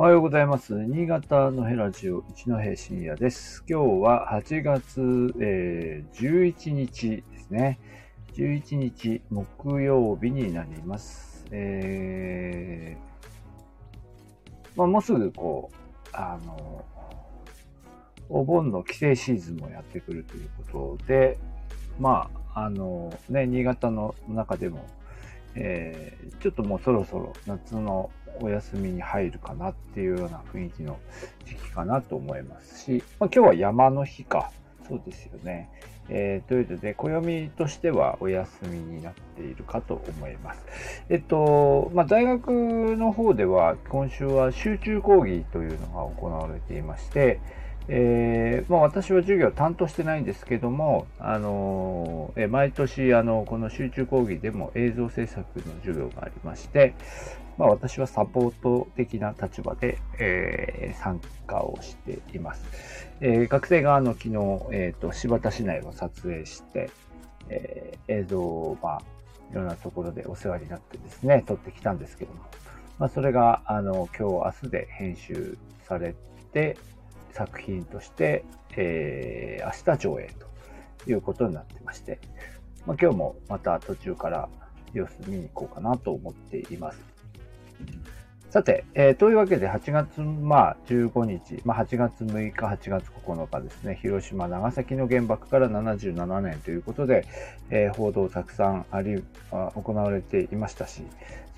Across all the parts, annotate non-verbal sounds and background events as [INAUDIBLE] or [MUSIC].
おはようございます。新潟のヘラジオ一戸深夜です。今日は8月、えー11日ですね。11日木曜日になります。えーまあ、もうすぐこう、あの、お盆の帰省シーズンもやってくるということで、まあ、あの、ね、新潟の中でも、えーちょっともうそろそろ夏のお休みに入るかなっていうような雰囲気の時期かなと思いますし、まあ、今日は山の日か。そうですよね。えーということで、暦としてはお休みになっているかと思います。えっと、まあ、大学の方では今週は集中講義というのが行われていまして、えーまあ、私は授業担当してないんですけども、あのえー毎年あのこの集中講義でも映像制作の授業がありまして、まあ、私はサポート的な立場で、えー参加をしています。えー学生があの昨日、えーと新発田市内を撮影して、えー映像を、まあ、いろんなところでお世話になってですね、撮ってきたんですけども、まあ、それがあの今日明日で編集されて、作品として、えー明日上映ということになってまして、まあ、今日もまた途中から様子見に行こうかなと思っています。さて、えーというわけで8月、まあ、15日、まあ、8月6日、8月9日ですね、広島、長崎の原爆から77年ということで、えー報道たくさんありあ行われていましたし、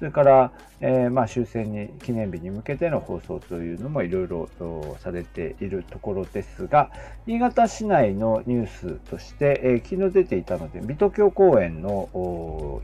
それから、えーまあ、終戦に記念日に向けての放送というのもいろいろとされているところですが、新潟市内のニュースとして、えー昨日出ていたので、水戸京公園の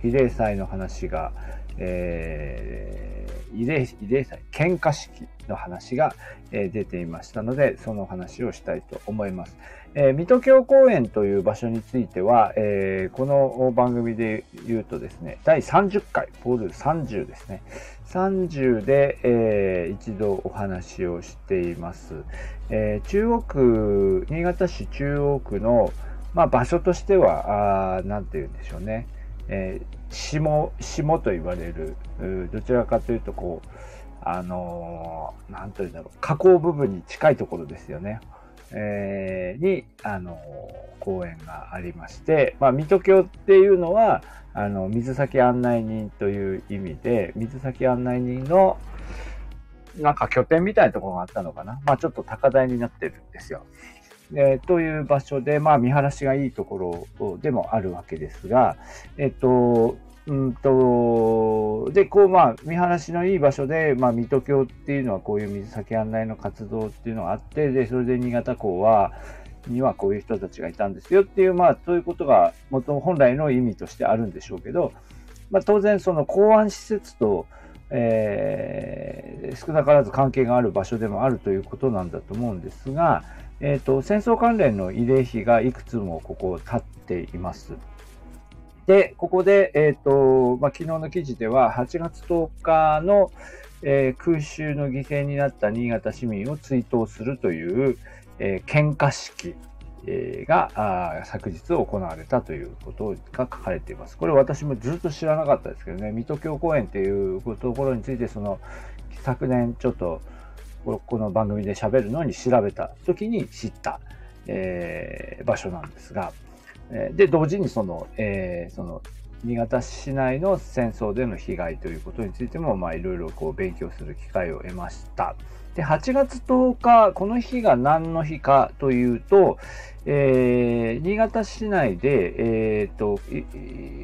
慰霊祭の話が、えー慰霊祭、献花式の話が、えー出ていましたので、その話をしたいと思います。えー水戸京公園という場所については、えーこの番組で言うとですね、第30回、ポール30ですね。30で、えー一度お話をしています。えー中央区、新潟市中央区の、まあ、場所としては、あーなんて言うんでしょうね。えー下、下と言われる、どちらかというと、こう、あのーなんというんだろう、河口部分に近いところですよね。えーに、あのー公園がありまして、まあ、水戸京っていうのは、あの、水先案内人という意味で、水先案内人の、なんか拠点みたいなところがあったのかな。まあ、ちょっと高台になってるんですよ。えーという場所で、まあ、見晴らしがいいところでもあるわけですが、えっと、うんと、で、こう、まあ、見晴らしのいい場所で、まあ、水戸京っていうのはこういう水先案内の活動っていうのがあって、で、それで新潟港は、にはこういう人たちがいたんですよっていう、まあ、そういうことが元本来の意味としてあるんでしょうけど、まあ、当然その港湾施設と、えー少なからず関係がある場所でもあるということなんだと思うんですが、えー、と戦争関連の慰霊碑がいくつもここ立っています。で、ここで、えっ、と、まあ、昨日の記事では、8月10日の、えー空襲の犠牲になった新潟市民を追悼するという、えー献花式、が昨日行われたということが書かれています。これ私もずっと知らなかったですけどね、水戸京公園っていうところについて、その、昨年ちょっと、この番組で喋るのに調べた時に知った、えー場所なんですが、で、同時にその、えーその、新潟市内の戦争での被害ということについても、まあ、いろいろこう勉強する機会を得ました。で、8月10日、この日が何の日かというと、えー新潟市内で、えーと、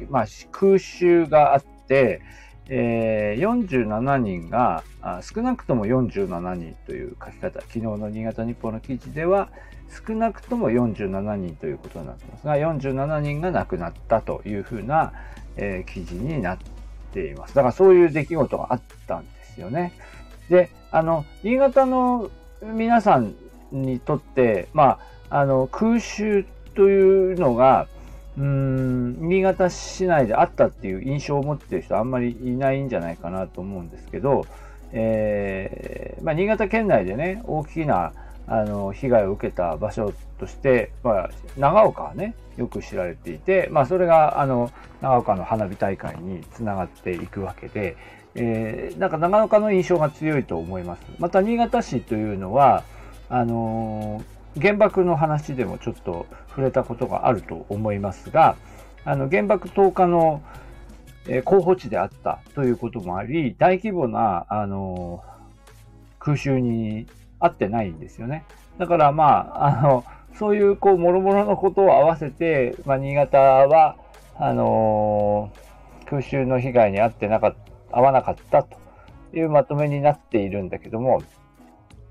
まあ、空襲があって、えー47人が、少なくとも47人という書き方、昨日の新潟日報の記事では、少なくとも47人ということになってますが、47人が亡くなったというふうな、えー記事になっています。だからそういう出来事があったんですよね。で、あの、新潟の皆さんにとって、まあ、あの、空襲というのが、うーん、新潟市内であったっていう印象を持っている人あんまりいないんじゃないかなと思うんですけど、えーまあ、新潟県内でね、大きなあの、被害を受けた場所として、まあ、長岡はね、よく知られていて、まあ、それが、あの、長岡の花火大会につながっていくわけで、えー、なんか長岡の印象が強いと思います。また、新潟市というのは、あのー、原爆の話でもちょっと触れたことがあると思いますが、あの、原爆投下の、えー、候補地であったということもあり、大規模な、あの空襲に合ってないんですよね。だからまあ、あの、そういうこう、諸々のことを合わせて、まあ、新潟は、あの、空襲の被害に遭ってなかった、合わなかったというまとめになっているんだけども、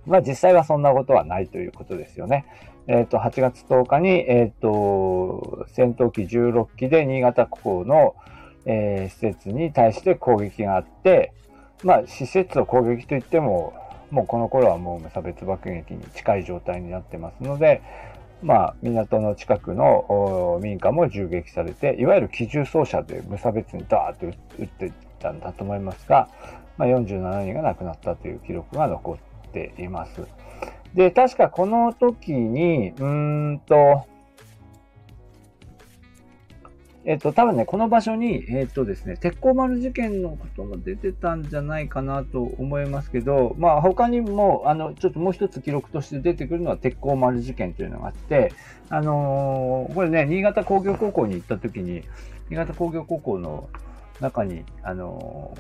まあ実際はそんなことはないということですよね。えっ、ー、と、8月10日に、えっ、ー、と、戦闘機16機で新潟港の、えー、施設に対して攻撃があって、まあ施設を攻撃といっても、もうこの頃はもう無差別爆撃に近い状態になってますので、まあ、港の近くの民家も銃撃されて、いわゆる機銃掃射で無差別にダーッと撃ってったんだと思いますが、まあ、47人が亡くなったという記録が残っています。で、確かこの時に、うーんと、えっと、多分ね、この場所に、えっとですね、鉄鋼丸事件のことも出てたんじゃないかなと思いますけど、まあ他にも、あの、ちょっともう一つ記録として出てくるのは鉄鋼丸事件というのがあって、あのー、これね、新潟工業高校に行った時に、新潟工業高校の中に、あの、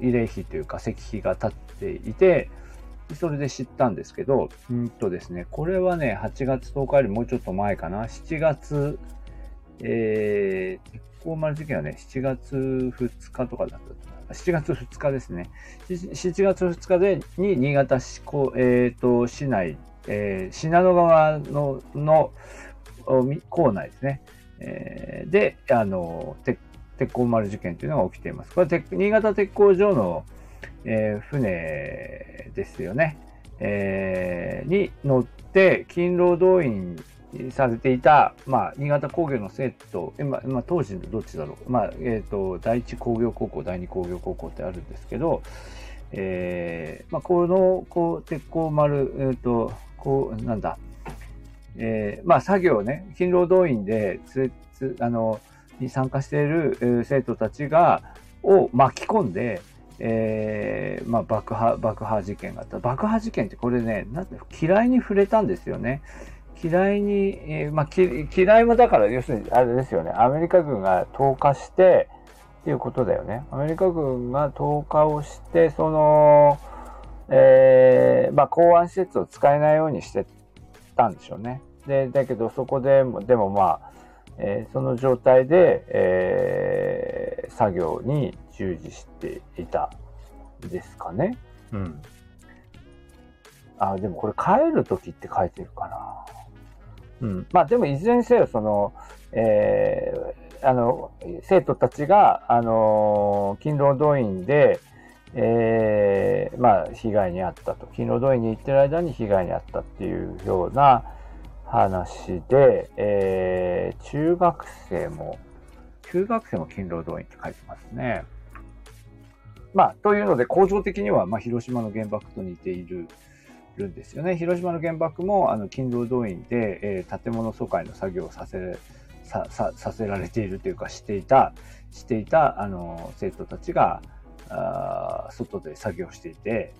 慰霊碑というか石碑が立っていて、それで知ったんですけど、うんとですね、これはね、8月10日よりもうちょっと前かな、7月えー、鉄鋼丸事件はね、7月2日とかだった7月2日ですね。7月2日でに新潟市,、えーと、市内、えー、信濃川のの構内ですね。えー、で、あの、鉄鉄鋼丸事件というのが起きています。これ新潟鉄工所の、えー、船ですよね。えー、に乗って、勤労動員されていた、まあ、新潟工業の生徒、今、今当時どっちだろう。まあ、えっ、ー、と、第一工業高校、第二工業高校ってあるんですけど、えー、まあ、この、こう、鉄鋼丸、えっ、ー、と、こう、なんだ、えー、まあ、作業ね、勤労動員で、つ、つ、あの、に参加している、生徒たちが、を巻き込んで、えー、まあ、爆破、爆破事件があった。爆破事件ってこれね、なんて、嫌いに触れたんですよね。嫌いに、えー、まあ、嫌いもだから、要するに、あれですよね、アメリカ軍が投下して、っていうことだよね。アメリカ軍が投下をして、その、えー、まあ、港湾施設を使えないようにしてたんでしょうね。で、だけどそこでも、でもまあ、えー、その状態で、えー、作業に従事していたですかね。うん。あ、でもこれ帰る時って書いてるかな。うん。まあでもいずれにせよ、その、えー、あの、生徒たちが、あの、勤労動員で、えー、まあ、被害に遭ったと。勤労動員に行ってる間に被害に遭ったっていうような話で、えー、中学生も、中学生も勤労動員って書いてますね。まあ、というので、構造的には、まあ、広島の原爆と似ているるんですよね。広島の原爆も、あの、勤労動員で、えー、建物疎開の作業をさせ、さ、さ、せられているというか、していた、していた、あの、生徒たちが、あ外で作業していて、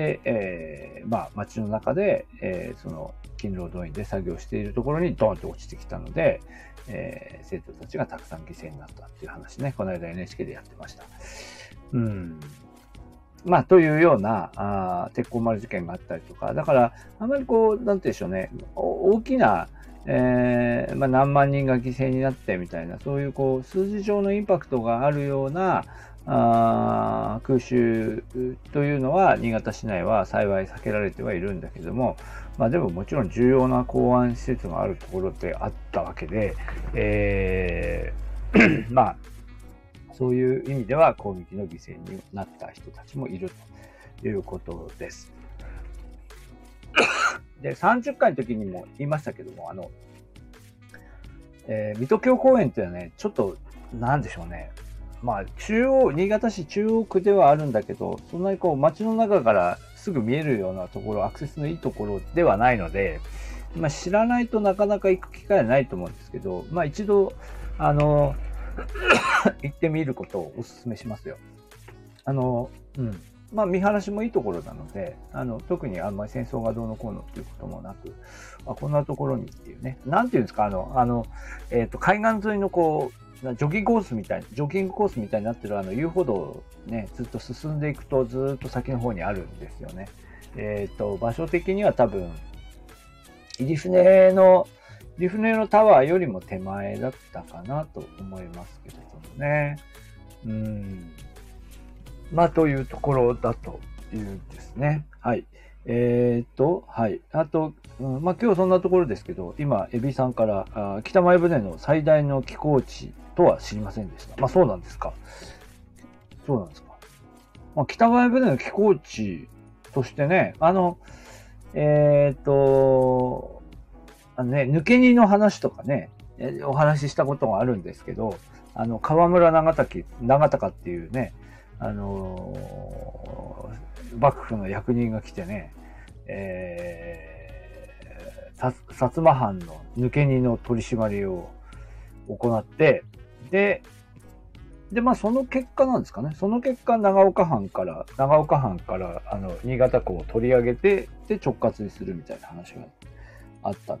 えー、まあ、街の中で、えー、その、勤労動員で作業しているところにドーンと落ちてきたので、えー、生徒たちがたくさん犠牲になったっていう話ね、この間 NHK でやってました。うん。まあ、というような、あ鉄鋼丸事件があったりとか、だから、あまりこう、なんて言うんでしょうね、大きな、えー、まあ、何万人が犠牲になってみたいな、そういうこう、数字上のインパクトがあるような、あ空襲というのは、新潟市内は幸い避けられてはいるんだけども、まあでももちろん重要な港湾施設があるところってあったわけで、えー [CLEARS THROAT] まあ、そういう意味では攻撃の犠牲になった人たちもいるということです。[COUGHS] で、30回の時にも言いましたけども、あの、えー、水戸京公園っていうのはね、ちょっと、なんでしょうね。まあ、中央、新潟市中央区ではあるんだけど、そんなにこう、街の中からすぐ見えるようなところ、アクセスのいいところではないので、まあ、知らないとなかなか行く機会はないと思うんですけど、まあ、一度、あの、[COUGHS] 行ってみることをお勧めしますよ。あの、うん。まあ、見晴らしもいいところなので、あの、特にあんまり戦争がどうのこうのっていうこともなく、あこんなところにっていうね、なんていうんですか、あの、あの、えっ、ー、と、海岸沿いのこう、ジョギングコースみたい、ジョギングコースみたいになってるあの遊歩道をね、ずっと進んでいくとずっと先の方にあるんですよね。えっ、ー、と、場所的には多分、入船の、入船のタワーよりも手前だったかなと思いますけれどもね。うん。まあ、というところだというんですね。はい。えっ、と、はい。あと、うん、まあ、今日そんなところですけど、今、エビさんから、あ北前船の最大の寄港地とは知りませんでした。まあ、そうなんですか。そうなんですか。まあ、北前船の寄港地としてね、あの、えっ、と、あのね、抜け荷の話とかね、お話ししたことがあるんですけど、あの、河村長滝、長高っていうね、あのー、幕府の役人が来てね、えー、薩摩藩の抜け荷の取り締まりを行って、で、で、まあ、その結果なんですかね。その結果、長岡藩から、長岡藩から、あの、新潟港を取り上げて、で、直轄にするみたいな話があったん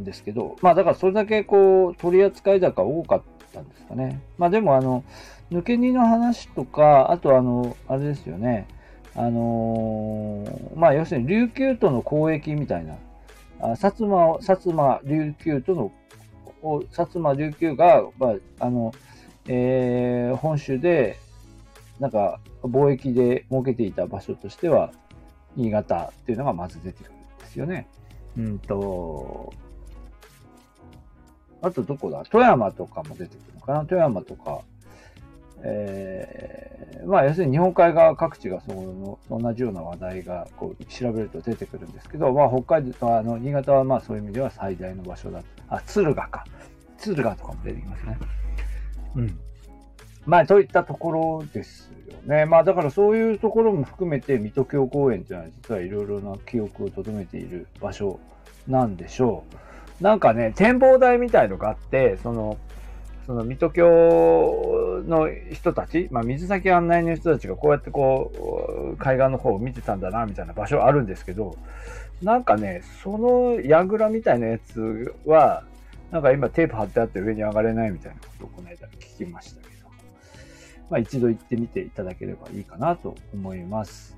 ですけど、まあ、だからそれだけ、こう、取り扱い高多かったんですかね。まあ、でも、あの、抜け荷の話とか、あとあの、あれですよね。あのー、まあ、要するに琉球との交易みたいな、あ薩摩、薩摩琉球との、薩摩琉球が、まあ、あの、えー、本州で、なんか、貿易で設けていた場所としては、新潟っていうのがまず出てくるんですよね。うんと、あとどこだ？富山とかも出てくるのかな？富山とか、えー、まあ、要するに日本海側各地がその同じような話題がこう調べると出てくるんですけど、まあ、北海道、あの新潟はまあそういう意味では最大の場所だあ、敦賀か。敦賀とかも出てきますね。うん。まあ、そういったところですよね。まあ、だからそういうところも含めて、水戸峡公園というのは実はいろいろな記憶を留めている場所なんでしょう。なんかね、展望台みたいのがあって、その、その水戸峡の人たち、まあ、水先案内の人たちがこうやってこう、海岸の方を見てたんだな、みたいな場所あるんですけど、なんかね、その櫓みたいなやつは、なんか今テープ貼ってあって上に上がれないみたいなことをこの間聞きましたけど、まあ一度行ってみていただければいいかなと思います。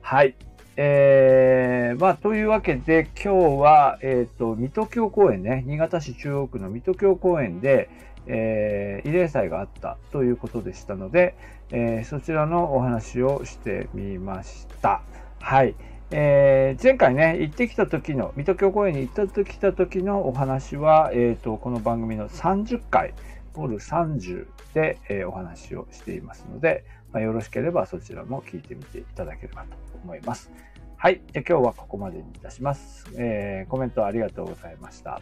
はい。えー、まあ、というわけで、今日は、えっ、ー、と、水戸峡公園ね、新潟市中央区の水戸峡公園で、えー、慰霊祭があったということでしたので、えー、そちらのお話をしてみました。はい。えー、前回ね、行ってきた時の、水戸峡公園に行ってきた時のお話は、え、ー、と、この番組の30回、ボル30で、えー、お話をしていますので、まあ、よろしければそちらも聞いてみていただければと思います。はい。じゃ今日はここまでにいたします。えー、コメントありがとうございました。